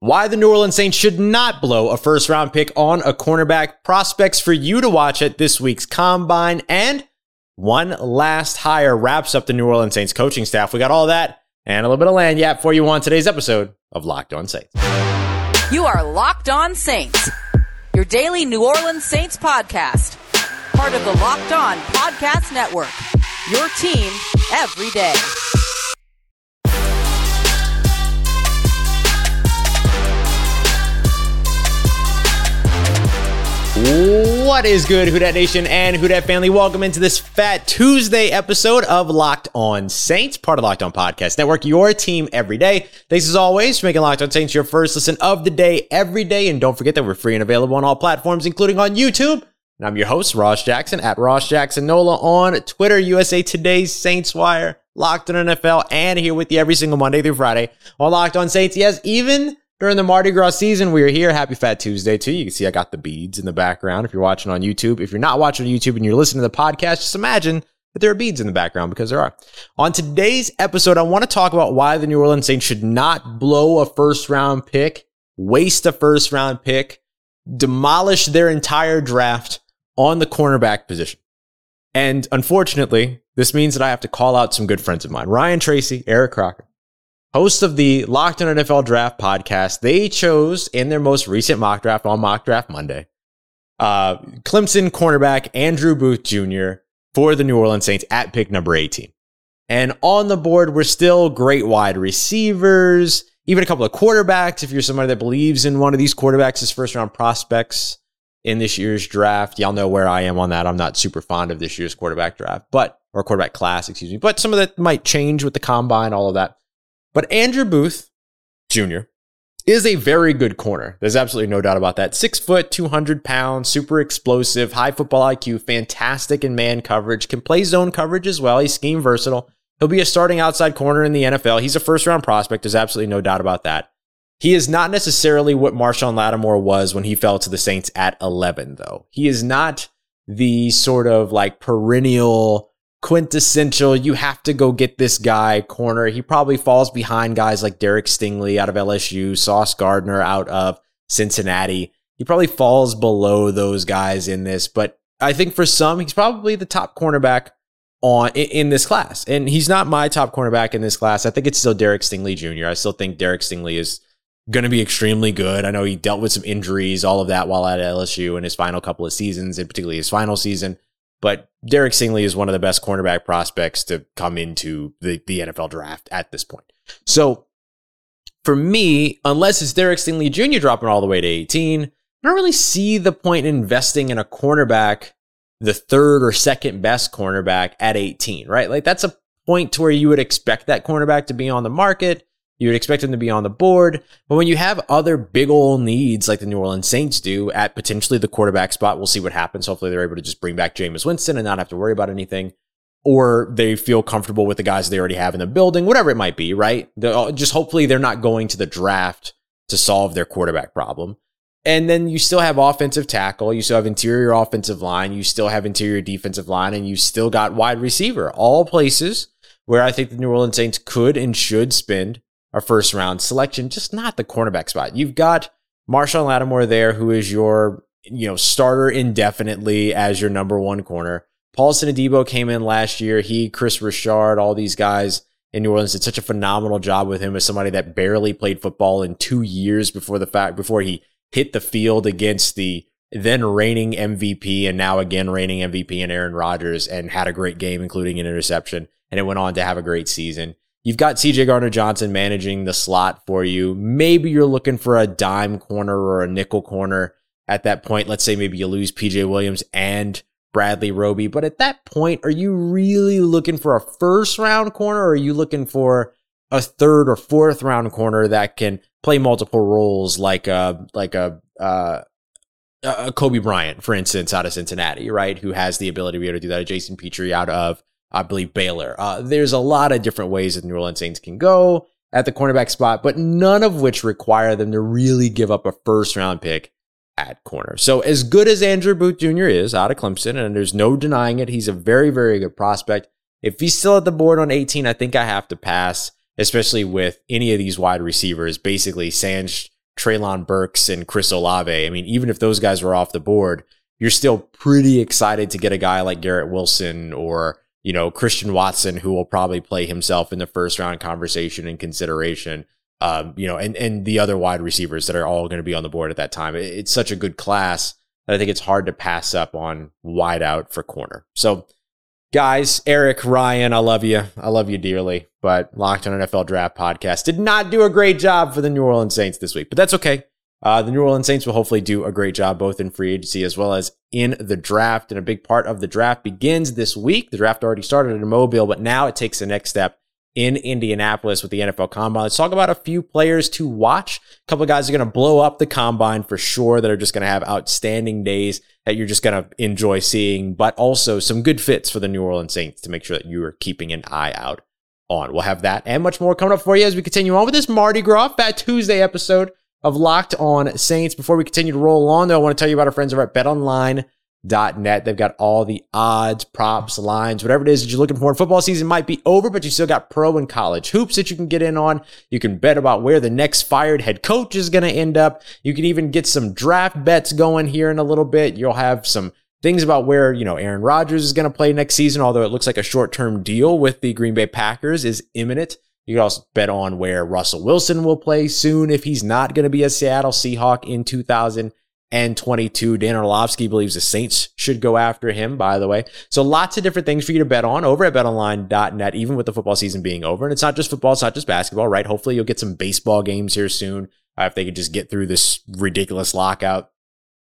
Why the New Orleans Saints should not blow a first round pick on a cornerback, prospects for you to watch at this week's combine, and one last hire wraps up the New Orleans Saints coaching staff. We got all that and a little bit of lagniappe for you on today's episode of Locked On Saints. You are Locked On Saints, your daily New Orleans Saints podcast, part of the Locked On Podcast Network. Your team every day. What is good, Who Dat Nation and Who Dat family? Welcome into this Fat Tuesday episode of Locked On Saints, part of Locked On Podcast Network, your team every day. Thanks as always for making Locked On Saints your first listen of the day every day. And don't forget that we're free and available on all platforms, including on YouTube. And I'm your host, Ross Jackson, at Ross Jackson Nola on Twitter, USA Today's Saints Wire, Locked On NFL, and here with you every single Monday through Friday on Locked On Saints. Yes, even during the Mardi Gras season, we are here. Happy Fat Tuesday too. You can see I got the beads in the background if you're watching on YouTube. If you're not watching on YouTube and you're listening to the podcast, just imagine that there are beads in the background because there are. On today's episode, I want to talk about why the New Orleans Saints should not blow a first round pick, waste a first round pick, demolish their entire draft on the cornerback position. And unfortunately, this means that I have to call out some good friends of mine, Ryan Tracy, Eric Crocker hosts of the Locked on NFL Draft podcast, they chose in their most recent mock draft on Mock Draft Monday, uh, Clemson cornerback Andrew Booth Jr. for the New Orleans Saints at pick number 18. And on the board were still great wide receivers, even a couple of quarterbacks. If you're somebody that believes in one of these quarterbacks as first round prospects in this year's draft, y'all know where I am on that. I'm not super fond of this year's quarterback draft, but or quarterback class, excuse me. But some of that might change with the combine, all of that. But Andrew Booth Jr. is a very good corner. There's absolutely no doubt about that. Six foot, 200 pounds, super explosive, high football IQ, fantastic in man coverage, can play zone coverage as well. He's scheme versatile. He'll be a starting outside corner in the NFL. He's a first round prospect. There's absolutely no doubt about that. He is not necessarily what Marshon Lattimore was when he fell to the Saints at 11, though. He is not the sort of like perennial quintessential, you have to go get this guy corner. He probably falls behind guys like Derek Stingley out of LSU, Sauce Gardner out of Cincinnati. He probably falls below those guys in this, but I think for some, he's probably the top cornerback on in, this class. And he's not my top cornerback in this class. I think it's still Derek Stingley Jr. I still think Derek Stingley is going to be extremely good. I know he dealt with some injuries, all of that while at LSU in his final couple of seasons, and particularly his final season. But Derek Stingley is one of the best cornerback prospects to come into the, the NFL draft at this point. So for me, unless it's Derek Stingley Jr. dropping all the way to 18, I don't really see the point in investing in a cornerback, the third or second best cornerback at 18, right? Like that's a point to where you would expect that cornerback to be on the market. You would expect him to be on the board. But when you have other big old needs like the New Orleans Saints do at potentially the quarterback spot, we'll see what happens. Hopefully they're able to just bring back Jameis Winston and not have to worry about anything. Or they feel comfortable with the guys they already have in the building, whatever it might be, right? Uh, just hopefully they're not going to the draft to solve their quarterback problem. And then you still have offensive tackle, you still have interior offensive line, you still have interior defensive line, and you still got wide receiver. All places where I think the New Orleans Saints could and should spend a first round selection, just not the cornerback spot. You've got Marshon Lattimore there, who is your you know starter indefinitely as your number one corner. Paulson Adebo came in last year. He, Kris Richard, all these guys in New Orleans did such a phenomenal job with him as somebody that barely played football in two years before the fact before he hit the field against the then reigning MVP and now again reigning MVP and Aaron Rodgers and had a great game, including an interception. And it went on to have a great season. You've got CJ Gardner Johnson managing the slot for you. Maybe you're looking for a dime corner or a nickel corner at that point. Let's say maybe you lose PJ Williams and Bradley Roby. But at that point, are you really looking for a first round corner or are you looking for a third or fourth round corner that can play multiple roles like a, like a, uh, uh, Coby Bryant, for instance, out of Cincinnati, right? Who has the ability to be able to do that. Jason Pitre out of, I believe, Baylor. Uh, there's a lot of different ways that New Orleans Saints can go at the cornerback spot, but none of which require them to really give up a first round pick at corner. So as good as Andrew Booth Jr. is out of Clemson, and there's no denying it, he's a very, very good prospect. If he's still at the board on 18, I think I have to pass, especially with any of these wide receivers, basically Sanj, Treylon Burks, and Chris Olave. I mean, even if those guys were off the board, you're still pretty excited to get a guy like Garrett Wilson or, you know, Christian Watson, who will probably play himself in the first round conversation and consideration um, you know, and and the other wide receivers that are all going to be on the board at that time. It's such a good class that I think it's hard to pass up on wide out for corner. So, guys, Eric, Ryan, I love you. I love you dearly. But Locked on NFL Draft Podcast did not do a great job for the New Orleans Saints this week, but that's okay. Uh, the New Orleans Saints will hopefully do a great job both in free agency as well as in the draft. And a big part of the draft begins this week. The draft already started in Mobile, but now it takes the next step in Indianapolis with the NFL Combine. Let's talk about a few players to watch. A couple of guys are going to blow up the Combine for sure that are just going to have outstanding days that you're just going to enjoy seeing, but also some good fits for the New Orleans Saints to make sure that you are keeping an eye out on. We'll have that and much more coming up for you as we continue on with this Mardi Gras Fat Tuesday episode of Locked On Saints. Before we continue to roll on, though, I want to tell you about our friends over at Bet Online net. They've got all the odds, props, lines, whatever it is that you're looking for. Football season might be over, but you still got pro and college hoops that you can get in on. You can bet about where the next fired head coach is going to end up. You can even get some draft bets going here in a little bit. You'll have some things about where, you know, Aaron Rodgers is going to play next season, although it looks like a short-term deal with the Green Bay Packers is imminent. You can also bet on where Russell Wilson will play soon if he's not going to be a Seattle Seahawk in 2022. Dan Orlovsky believes the Saints should go after him, by the way. So lots of different things for you to bet on over at betonline.net, even with the football season being over. And it's not just football, it's not just basketball, right? Hopefully you'll get some baseball games here soon. Uh, if they could just get through this ridiculous lockout,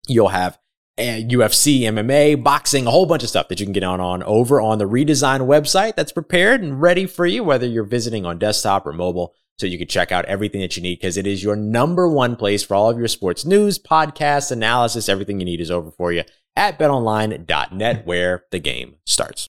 you'll have UFC, MMA, boxing, a whole bunch of stuff that you can get on on over on the redesigned website that's prepared and ready for you, whether you're visiting on desktop or mobile so you can check out everything that you need because it is your number one place for all of your sports news, podcasts, analysis. Everything you need is over for you at betonline.net where the game starts.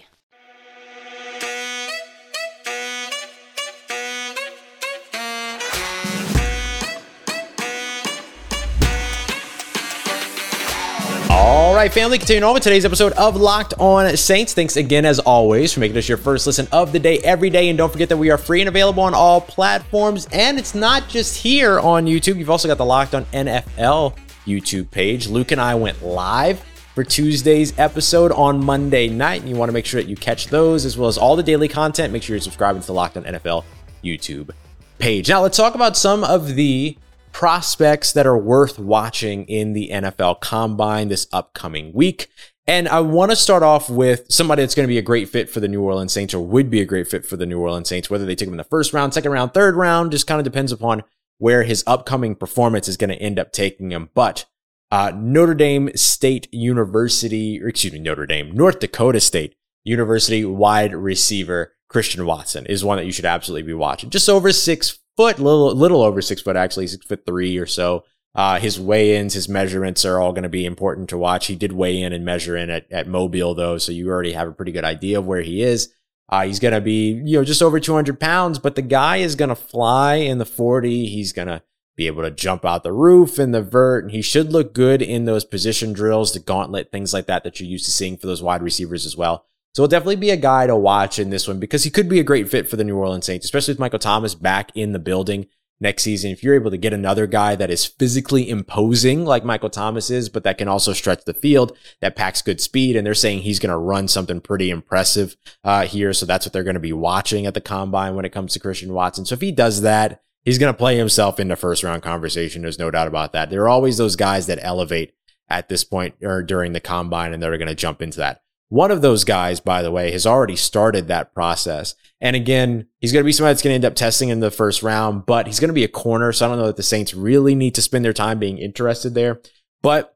Right, family, continuing on with today's episode of Locked On Saints. Thanks again, as always, for making us your first listen of the day every day. And don't forget that we are free and available on all platforms. And it's not just here on YouTube, you've also got the Locked On NFL YouTube page. Luke and I went live for Tuesday's episode on Monday night. And you want to make sure that you catch those as well as all the daily content. Make sure you're subscribing to the Locked On NFL YouTube page. Now, let's talk about some of the prospects that are worth watching in the NFL Combine this upcoming week. And I want to start off with somebody that's going to be a great fit for the New Orleans Saints or would be a great fit for the New Orleans Saints, whether they take him in the first round, second round, third round, just kind of depends upon where his upcoming performance is going to end up taking him. But uh, Notre Dame State University, or excuse me, Notre Dame, North Dakota State University wide receiver Christian Watson is one that you should absolutely be watching. Just over six foot, little little over six foot actually, six foot three or so. Uh, his weigh-ins, his measurements are all going to be important to watch. He did weigh in and measure in at, at Mobile though, so you already have a pretty good idea of where he is. Uh, he's going to be, you know, just over 200 pounds, but the guy is going to fly in the 40. He's going to be able to jump out the roof in the vert, and he should look good in those position drills, the gauntlet, things like that that you're used to seeing for those wide receivers as well. So he'll definitely be a guy to watch in this one because he could be a great fit for the New Orleans Saints, especially with Michael Thomas back in the building next season. If you're able to get another guy that is physically imposing like Michael Thomas is, but that can also stretch the field, that packs good speed, and they're saying he's going to run something pretty impressive uh, here. So that's what they're going to be watching at the combine when it comes to Christian Watson. So if he does that, he's going to play himself into first round conversation. There's no doubt about that. There are always those guys that elevate at this point or during the combine and they're going to jump into that. One of those guys, by the way, has already started that process. And again, he's going to be somebody that's going to end up testing in the first round, but he's going to be a corner. So I don't know that the Saints really need to spend their time being interested there. But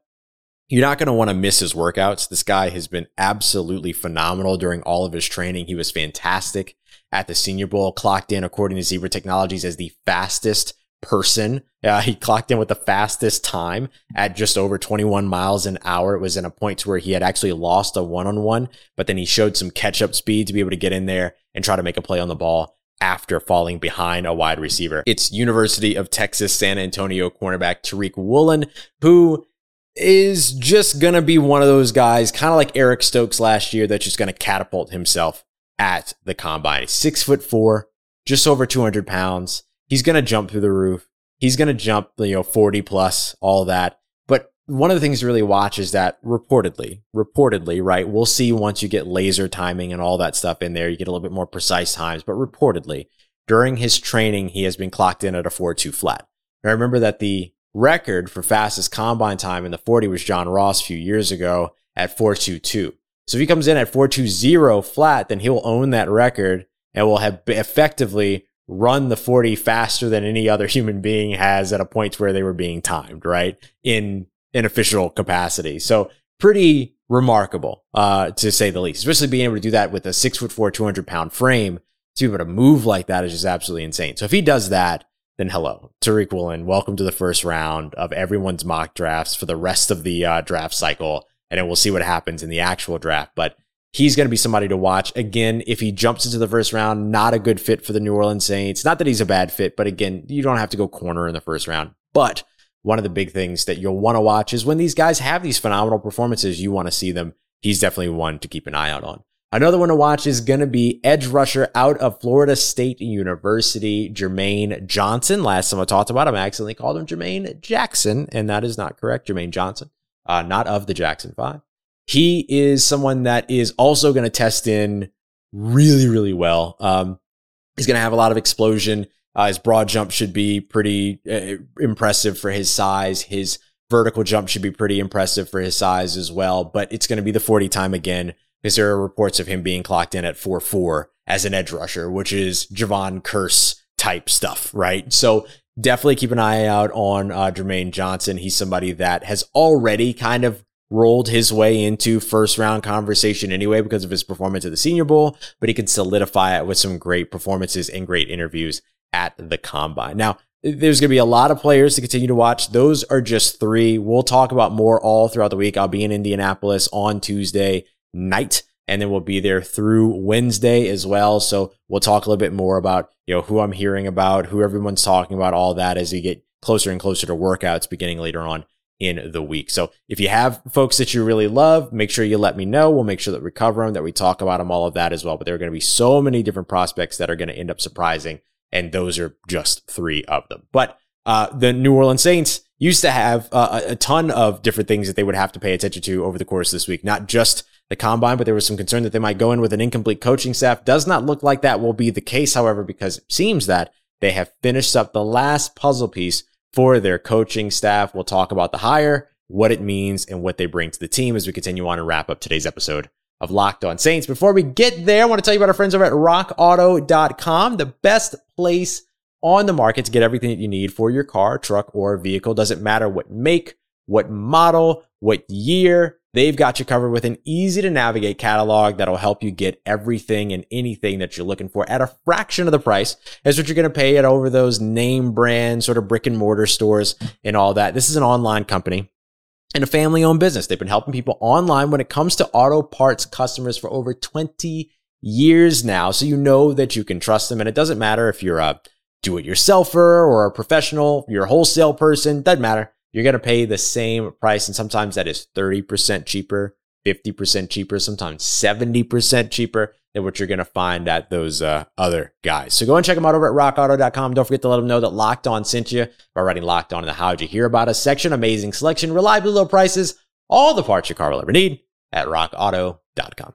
you're not going to want to miss his workouts. This guy has been absolutely phenomenal during all of his training. He was fantastic at the Senior Bowl, clocked in according to Zebra Technologies as the fastest person. Uh, he clocked in with the fastest time at just over 21 miles an hour. It was in a point where he had actually lost a one on one, but then he showed some catch up speed to be able to get in there and try to make a play on the ball after falling behind a wide receiver. It's University of Texas San Antonio cornerback Tariq Woolen, who is just going to be one of those guys, kind of like Eric Stokes last year, that's just going to catapult himself at the combine. Six foot four, just over 200 pounds he's going to jump through the roof. He's going to jump, you know, 40 plus, all that. But one of the things to really watch is that reportedly, reportedly, right? We'll see once you get laser timing and all that stuff in there, you get a little bit more precise times. But reportedly, during his training, he has been clocked in at a 4 2 flat. Now, remember that the record for fastest combine time in the 40 was John Ross a few years ago at 422. So if he comes in at 420 flat, then he'll own that record and will have effectively run the 40 faster than any other human being has at a point where they were being timed, right? In an official capacity. So pretty remarkable, uh, to say the least, especially being able to do that with a six foot four, 200 pound frame to be able to move like that is just absolutely insane. So if he does that, then hello, Tariq Woolen, welcome to the first round of everyone's mock drafts for the rest of the uh, draft cycle. And then we'll see what happens in the actual draft. But he's going to be somebody to watch. Again, if he jumps into the first round, not a good fit for the New Orleans Saints. Not that he's a bad fit, but again, you don't have to go corner in the first round. But one of the big things that you'll want to watch is when these guys have these phenomenal performances, you want to see them. He's definitely one to keep an eye out on. Another one to watch is going to be edge rusher out of Florida State University, Jermaine Johnson. Last time I talked about him, I accidentally called him Jermaine Jackson, and that is not correct. Jermaine Johnson, uh, not of the Jackson Five. He is someone that is also going to test in really, really well. Um, he's going to have a lot of explosion. Uh, his broad jump should be pretty uh, impressive for his size. His vertical jump should be pretty impressive for his size as well. But it's going to be the 40 time again because there are reports of him being clocked in at 4 4 as an edge rusher, which is Jevon Kearse type stuff, right? So definitely keep an eye out on uh, Jermaine Johnson. He's somebody that has already kind of rolled his way into first round conversation anyway because of his performance at the Senior Bowl, but he could solidify it with some great performances and great interviews at the combine. Now, there's going to be a lot of players to continue to watch. Those are just three. We'll talk about more all throughout the week. I'll be in Indianapolis on Tuesday night and then we'll be there through Wednesday as well. So we'll talk a little bit more about, you know, who I'm hearing about, who everyone's talking about, all that as we get closer and closer to workouts beginning later on in the week. So if you have folks that you really love, make sure you let me know. We'll make sure that we cover them, that we talk about them, all of that as well. But there are going to be so many different prospects that are going to end up surprising. And those are just three of them. But uh, the New Orleans Saints used to have uh, a ton of different things that they would have to pay attention to over the course of this week, not just the combine, but there was some concern that they might go in with an incomplete coaching staff. Does not look like that will be the case, however, because it seems that they have finished up the last puzzle piece for their coaching staff. We'll talk about the hire, what it means, and what they bring to the team as we continue on and wrap up today's episode of Locked On Saints. Before we get there, I want to tell you about our friends over at rockauto.com, the best place on the market to get everything that you need for your car, truck, or vehicle. Doesn't matter what make, what model, what year, They've got you covered with an easy to navigate catalog that'll help you get everything and anything that you're looking for at a fraction of the price as what you're going to pay at over those name brand sort of brick and mortar stores and all that. This is an online company and a family owned business. They've been helping people online when it comes to auto parts customers for over 20 years now. So you know that you can trust them. And it doesn't matter if you're a do it yourselfer or a professional, you're a wholesale person, doesn't matter you're going to pay the same price. And sometimes that is 30% cheaper, 50% cheaper, sometimes 70% cheaper than what you're going to find at those uh, other guys. So go and check them out over at rockauto.com. Don't forget to let them know that Locked On sent you by writing Locked On in the How'd You Hear About Us section. Amazing selection, reliably low prices, all the parts your car will ever need at rockauto.com.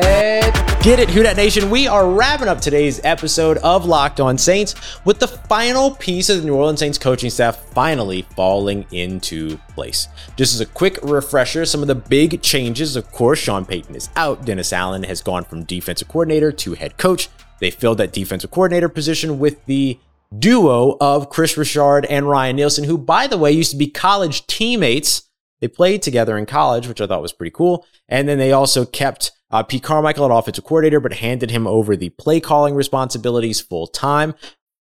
get it, Who Dat Nation. We are wrapping up today's episode of Locked On Saints with the final piece of the New Orleans Saints coaching staff finally falling into place. Just as a quick refresher, some of the big changes, of course, Sean Payton is out. Dennis Allen has gone from defensive coordinator to head coach. They filled that defensive coordinator position with the duo of Kris Richard and Ryan Nielsen, who, by the way, used to be college teammates. They played together in college, which I thought was pretty cool. And then they also kept uh, Pete Carmichael at offensive coordinator, but handed him over the play calling responsibilities full time.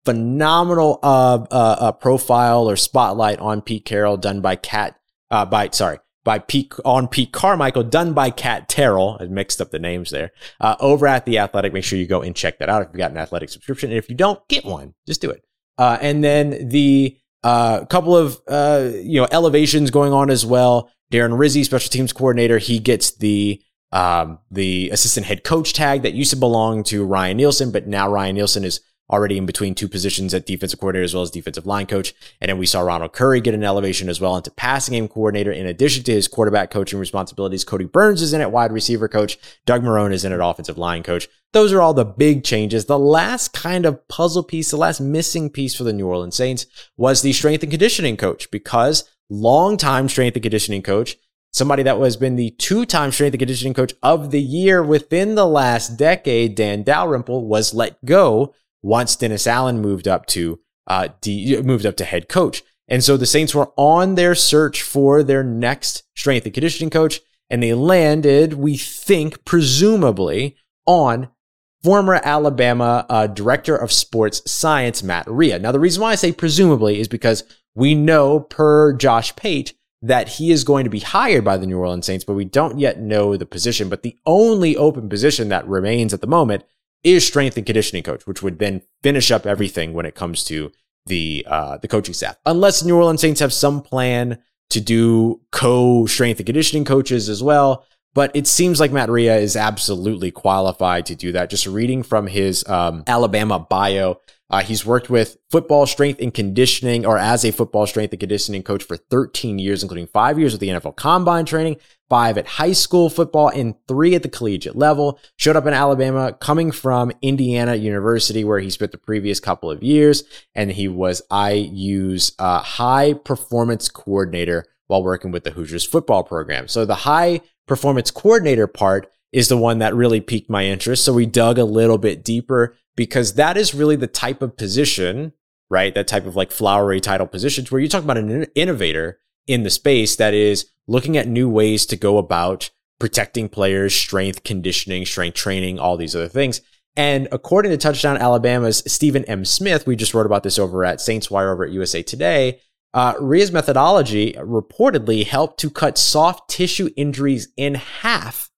Phenomenal uh, uh, uh, profile or spotlight on Pete Carroll done by Cat uh, by sorry by Pete on Pete Carmichael done by Kat Terrell. I mixed up the names there. Uh, over at the Athletic, make sure you go and check that out if you've got an Athletic subscription. And if you don't, get one. Just do it. Uh, and then the uh, couple of uh, you know elevations going on as well. Darren Rizzi, special teams coordinator, he gets the um, the assistant head coach tag that used to belong to Ryan Nielsen, but now Ryan Nielsen is already in between two positions at defensive coordinator as well as defensive line coach. And then we saw Ronald Curry get an elevation as well into passing game coordinator. In addition to his quarterback coaching responsibilities, Kodi Burns is in at wide receiver coach. Doug Marrone is in at offensive line coach. Those are all the big changes. The last kind of puzzle piece, the last missing piece for the New Orleans Saints was the strength and conditioning coach because longtime strength and conditioning coach somebody that was been the two-time strength and conditioning coach of the year within the last decade, Dan Dalrymple, was let go once Dennis Allen moved up to uh, D, moved up to head coach. And so the Saints were on their search for their next strength and conditioning coach, and they landed, we think, presumably, on former Alabama uh, director of sports science, Matt Rhea. Now, the reason why I say presumably is because we know, per Josh Pate, that he is going to be hired by the New Orleans Saints, but we don't yet know the position. But the only open position that remains at the moment is strength and conditioning coach, which would then finish up everything when it comes to the uh, the coaching staff. Unless New Orleans Saints have some plan to do co strength and conditioning coaches as well. But it seems like Matt Rhea is absolutely qualified to do that. Just reading from his um, Alabama bio, uh, he's worked with football strength and conditioning, or as a football strength and conditioning coach for 13 years, including five years with the NFL Combine training, five at high school football, and three at the collegiate level. Showed up in Alabama, coming from Indiana University, where he spent the previous couple of years, and he was IU's uh, high performance coordinator while working with the Hoosiers football program. So the high performance coordinator part is the one that really piqued my interest. So we dug a little bit deeper because that is really the type of position, right? That type of like flowery title positions where you talk about an innovator in the space that is looking at new ways to go about protecting players, strength conditioning, strength training, all these other things. And according to Touchdown Alabama's Stephen M. Smith, we just wrote about this over at Saints Wire over at USA Today. Uh, Rhea's methodology reportedly helped to cut soft tissue injuries in half.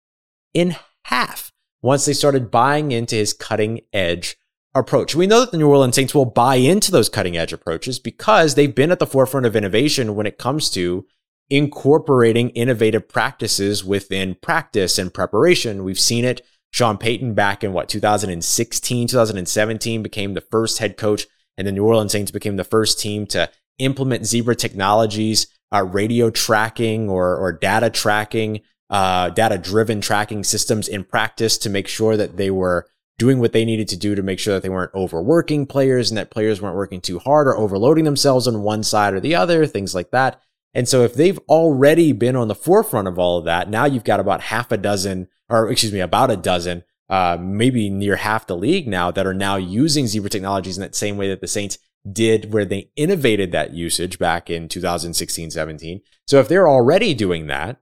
In half once they started buying into his cutting edge approach. We know that the New Orleans Saints will buy into those cutting edge approaches because they've been at the forefront of innovation when it comes to incorporating innovative practices within practice and preparation. We've seen it. Sean Payton back in what 2016, 2017 became the first head coach and the New Orleans Saints became the first team to implement zebra technologies, uh, radio tracking or, or data tracking uh, data driven tracking systems in practice to make sure that they were doing what they needed to do to make sure that they weren't overworking players and that players weren't working too hard or overloading themselves on one side or the other, things like that. And so if they've already been on the forefront of all of that, now you've got about half a dozen, or excuse me, about a dozen, uh, maybe near half the league now that are now using Zebra technologies in that same way that the Saints did where they innovated that usage back in 2016, 17. So if they're already doing that,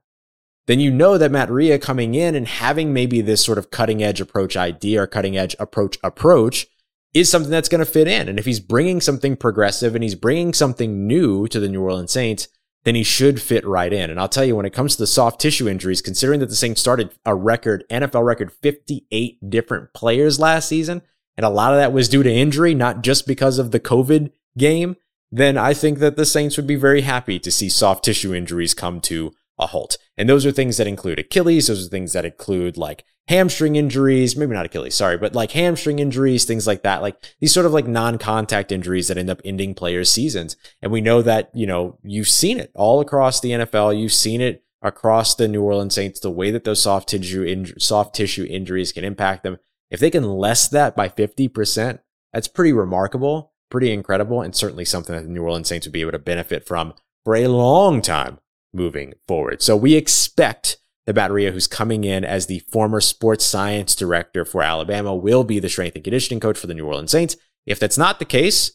then you know that Matt Rhea coming in and having maybe this sort of cutting edge approach idea or cutting edge approach approach is something that's going to fit in. And if he's bringing something progressive and he's bringing something new to the New Orleans Saints, then he should fit right in. And I'll tell you, when it comes to the soft tissue injuries, considering that the Saints started a record, NFL record, 58 different players last season, and a lot of that was due to injury, not just because of the COVID game, then I think that the Saints would be very happy to see soft tissue injuries come to a halt. And those are things that include Achilles. Those are things that include like hamstring injuries, maybe not Achilles, sorry, but like hamstring injuries, things like that. Like these sort of like non-contact injuries that end up ending players' seasons. And we know that, you know, you've seen it all across the NFL. You've seen it across the New Orleans Saints, the way that those soft tissue, soft tissue injuries can impact them. If they can less that by 50%, that's pretty remarkable, pretty incredible, and certainly something that the New Orleans Saints would be able to benefit from for a long time moving forward. So we expect the Matt Rhea, who's coming in as the former sports science director for Alabama, will be the strength and conditioning coach for the New Orleans Saints. If that's not the case,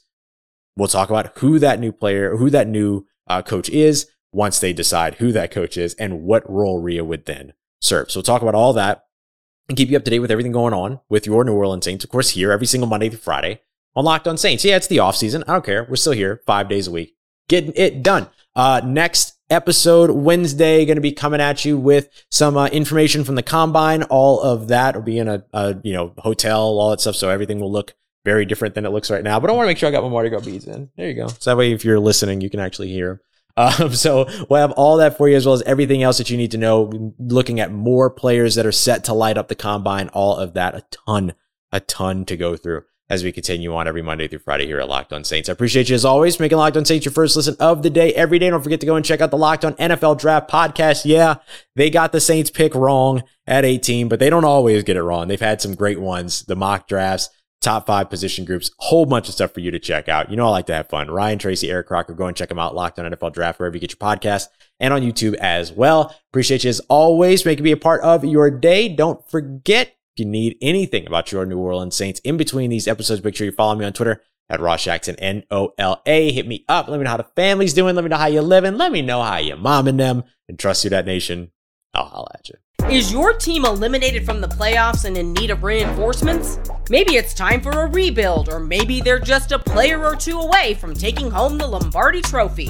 we'll talk about who that new player, who that new uh, coach is once they decide who that coach is and what role Rhea would then serve. So we'll talk about all that and keep you up to date with everything going on with your New Orleans Saints. Of course, here every single Monday through Friday on Locked On Saints. Yeah, it's the off season. I don't care. We're still here five days a week, getting it done. Uh, next episode Wednesday. Going to be coming at you with some uh, information from the combine. All of that will be in a, a, you know hotel, all that stuff. So everything will look very different than it looks right now. But I want to make sure I got my Mardi Gras beads in. There you go. So that way, if you're listening, you can actually hear. Um, so we'll have all that for you as well as everything else that you need to know. Looking at more players that are set to light up the combine, all of that, a ton, a ton to go through as we continue on every Monday through Friday here at Locked On Saints. I appreciate you as always making Locked On Saints your first listen of the day every day. Don't forget to go and check out the Locked On NFL Draft podcast. Yeah, they got the Saints pick wrong at 18, but they don't always get it wrong. They've had some great ones, the mock drafts, top five position groups, whole bunch of stuff for you to check out. You know, I like to have fun. Ryan Tracy, Eric Crocker, go and check them out. Locked on NFL Draft, wherever you get your podcast and on YouTube as well. Appreciate you as always making me a part of your day. Don't forget if you need anything about your New Orleans Saints in between these episodes, make sure you follow me on Twitter at Ross Jackson, N O L A. Hit me up. Let me know how the family's doing. Let me know how you're living. Let me know how your mom and them. And trust you, that nation. I'll holla at you. Is your team eliminated from the playoffs and in need of reinforcements? Maybe it's time for a rebuild, or maybe they're just a player or two away from taking home the Lombardi Trophy.